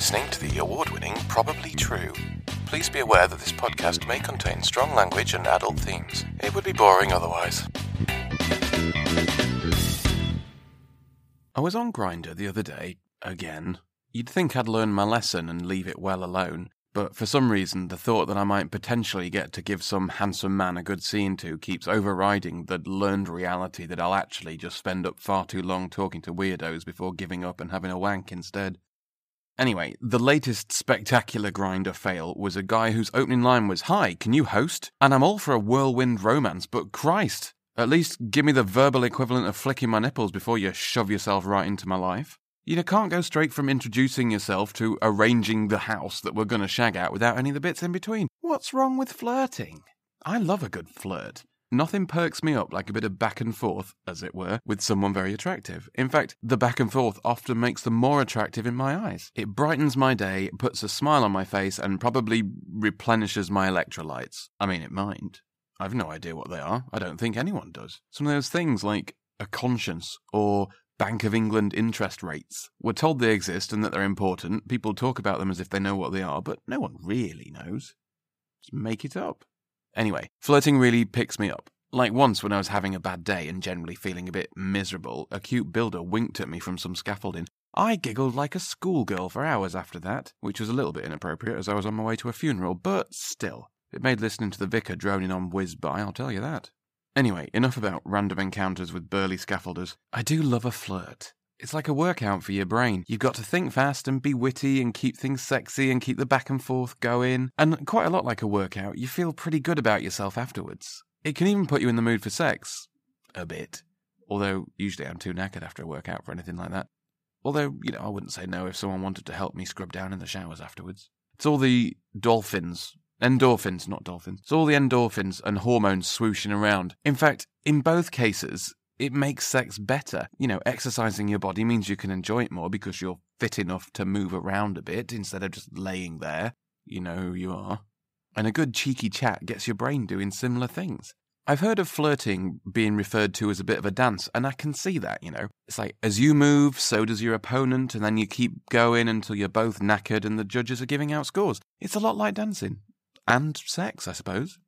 listening to the award winning Probably True. Please be aware that this podcast may contain strong language and adult themes. It would be boring otherwise. I was on Grindr the other day, again. You'd think I'd learned my lesson and leave it well alone, but for some reason the thought that I might potentially get to give some handsome man a good scene to keeps overriding the learned reality that I'll actually just spend up far too long talking to weirdos before giving up and having a wank instead. Anyway, the latest spectacular Grindr fail was a guy whose opening line was, Hi, can you host? And I'm all for a whirlwind romance, but Christ, at least give me the verbal equivalent of flicking my nipples before you shove yourself right into my life. You can't go straight from introducing yourself to arranging the house that we're going to shag at without any of the bits in between. What's wrong with flirting? I love a good flirt. Nothing perks me up like a bit of back and forth, as it were, with someone very attractive. In fact, the back and forth often makes them more attractive in my eyes. It brightens my day, puts a smile on my face, and probably replenishes my electrolytes. I mean, it might. I've no idea what they are. I don't think anyone does. Some of those things like a conscience or Bank of England interest rates. We're told they exist and that they're important. People talk about them as if they know what they are, but no one really knows. Just make it up. Anyway, flirting really picks me up. Like once when I was having a bad day and generally feeling a bit miserable, a cute builder winked at me from some scaffolding. I giggled like a schoolgirl for hours after that, which was a little bit inappropriate as I was on my way to a funeral, but still, it made listening to the vicar droning on whiz by, I'll tell you that. Anyway, enough about random encounters with burly scaffolders. I do love a flirt. It's like a workout for your brain. You've got to think fast and be witty and keep things sexy and keep the back and forth going. And quite a lot like a workout, you feel pretty good about yourself afterwards. It can even put you in the mood for sex. A bit. Although, usually I'm too knackered after a workout for anything like that. Although, you know, I wouldn't say no if someone wanted to help me scrub down in the showers afterwards. It's all the dolphins. Endorphins, not dolphins. It's all the endorphins and hormones swooshing around. In fact, in both cases, it makes sex better. You know, exercising your body means you can enjoy it more because you're fit enough to move around a bit instead of just laying there. You know who you are. And a good cheeky chat gets your brain doing similar things. I've heard of flirting being referred to as a bit of a dance, and I can see that, you know. It's like, as you move, so does your opponent, and then you keep going until you're both knackered and the judges are giving out scores. It's a lot like dancing. And sex, I suppose.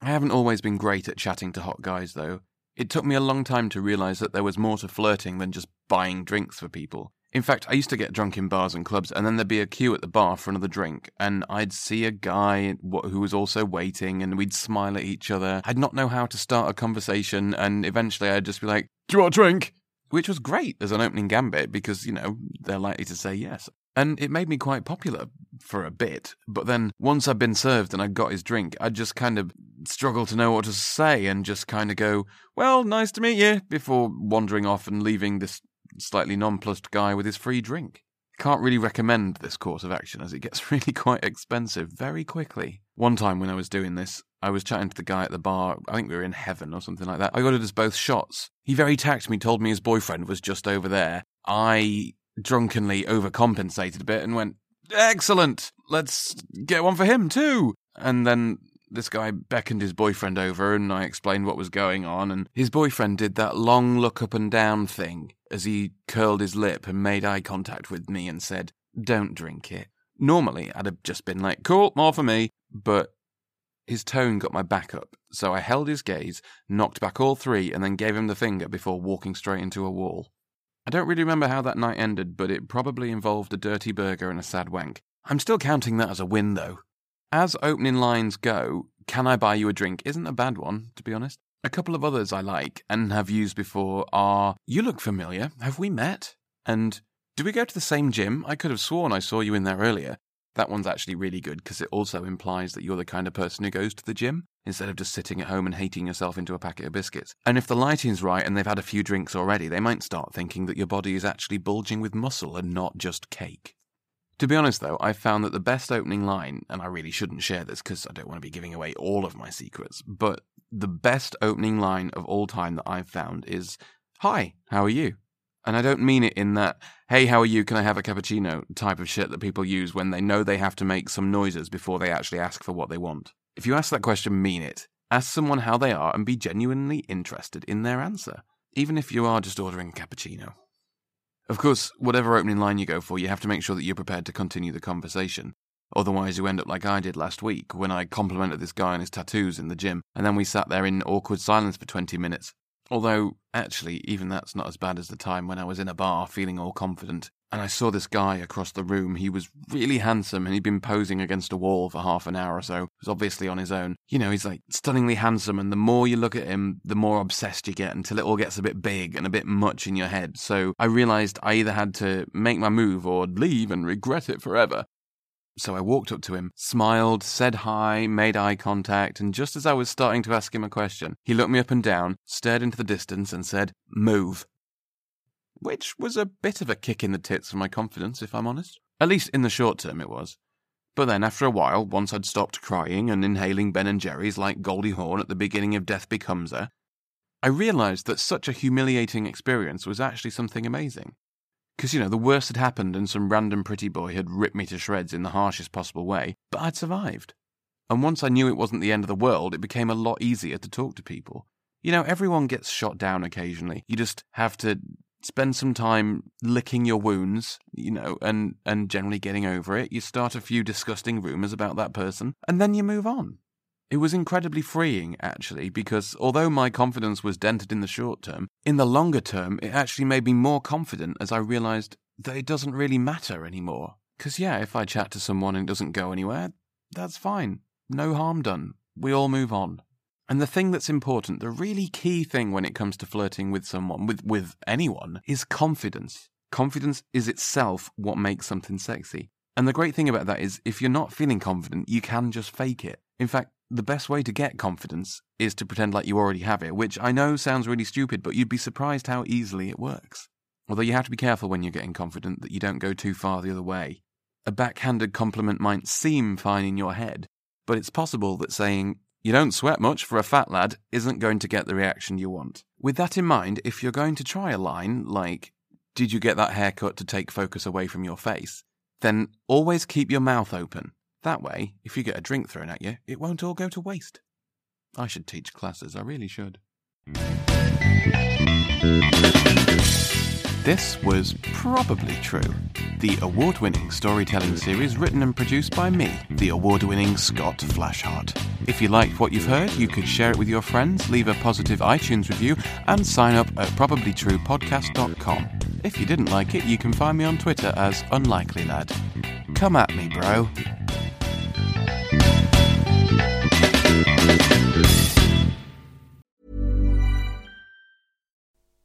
I haven't always been great at chatting to hot guys, though. It took me a long time to realise that there was more to flirting than just buying drinks for people. In fact, I used to get drunk in bars and clubs, and then there'd be a queue at the bar for another drink, and I'd see a guy who was also waiting, and we'd smile at each other. I'd not know how to start a conversation, and eventually I'd just be like, Do you want a drink? Which was great as an opening gambit because, you know, they're likely to say yes. And it made me quite popular for a bit. But then once I'd been served and I got his drink, I'd just kind of struggle to know what to say and just kind of go, well, nice to meet you, before wandering off and leaving this slightly nonplussed guy with his free drink. Can't really recommend this course of action as it gets really quite expensive very quickly. One time when I was doing this, I was chatting to the guy at the bar. I think we were in heaven or something like that. I ordered us both shots. He very tactfully told me his boyfriend was just over there. I drunkenly overcompensated a bit and went, Excellent, let's get one for him too. And then this guy beckoned his boyfriend over and I explained what was going on. And his boyfriend did that long look up and down thing as he curled his lip and made eye contact with me and said, Don't drink it. Normally, I'd have just been like, Cool, more for me. But his tone got my back up, so I held his gaze, knocked back all three, and then gave him the finger before walking straight into a wall. I don't really remember how that night ended, but it probably involved a dirty burger and a sad wank. I'm still counting that as a win, though. As opening lines go, Can I buy you a drink isn't a bad one, to be honest. A couple of others I like and have used before are You look familiar. Have we met? And Do we go to the same gym? I could have sworn I saw you in there earlier. That one's actually really good because it also implies that you're the kind of person who goes to the gym instead of just sitting at home and hating yourself into a packet of biscuits. And if the lighting's right and they've had a few drinks already, they might start thinking that your body is actually bulging with muscle and not just cake. To be honest, though, I've found that the best opening line, and I really shouldn't share this because I don't want to be giving away all of my secrets, but the best opening line of all time that I've found is, Hi, how are you? And I don't mean it in that, hey, how are you? Can I have a cappuccino type of shit that people use when they know they have to make some noises before they actually ask for what they want. If you ask that question, mean it. Ask someone how they are and be genuinely interested in their answer, even if you are just ordering a cappuccino. Of course, whatever opening line you go for, you have to make sure that you're prepared to continue the conversation. Otherwise, you end up like I did last week when I complimented this guy on his tattoos in the gym, and then we sat there in awkward silence for 20 minutes. Although, actually, even that's not as bad as the time when I was in a bar feeling all confident and I saw this guy across the room. He was really handsome and he'd been posing against a wall for half an hour or so. He was obviously on his own. You know, he's like stunningly handsome, and the more you look at him, the more obsessed you get until it all gets a bit big and a bit much in your head. So I realized I either had to make my move or leave and regret it forever. So I walked up to him, smiled, said hi, made eye contact, and just as I was starting to ask him a question, he looked me up and down, stared into the distance, and said, Move. Which was a bit of a kick in the tits for my confidence, if I'm honest. At least in the short term, it was. But then, after a while, once I'd stopped crying and inhaling Ben and Jerry's like Goldie Hawn at the beginning of Death Becomes Her, I realized that such a humiliating experience was actually something amazing. Because, you know, the worst had happened and some random pretty boy had ripped me to shreds in the harshest possible way, but I'd survived. And once I knew it wasn't the end of the world, it became a lot easier to talk to people. You know, everyone gets shot down occasionally. You just have to spend some time licking your wounds, you know, and, and generally getting over it. You start a few disgusting rumours about that person, and then you move on. It was incredibly freeing, actually, because although my confidence was dented in the short term, in the longer term, it actually made me more confident as I realised that it doesn't really matter anymore. Because, yeah, if I chat to someone and it doesn't go anywhere, that's fine. No harm done. We all move on. And the thing that's important, the really key thing when it comes to flirting with someone, with, with anyone, is confidence. Confidence is itself what makes something sexy. And the great thing about that is if you're not feeling confident, you can just fake it. In fact, the best way to get confidence is to pretend like you already have it, which I know sounds really stupid, but you'd be surprised how easily it works. Although you have to be careful when you're getting confident that you don't go too far the other way. A backhanded compliment might seem fine in your head, but it's possible that saying, you don't sweat much for a fat lad isn't going to get the reaction you want. With that in mind, if you're going to try a line like, Did you get that haircut to take focus away from your face? then always keep your mouth open. That way, if you get a drink thrown at you, it won't all go to waste. I should teach classes, I really should. This was probably true. The award winning storytelling series written and produced by me, the award winning Scott Flashheart. If you liked what you've heard, you could share it with your friends, leave a positive iTunes review, and sign up at probablytruepodcast.com. If you didn't like it, you can find me on Twitter as Unlikely Lad. Come at me, bro.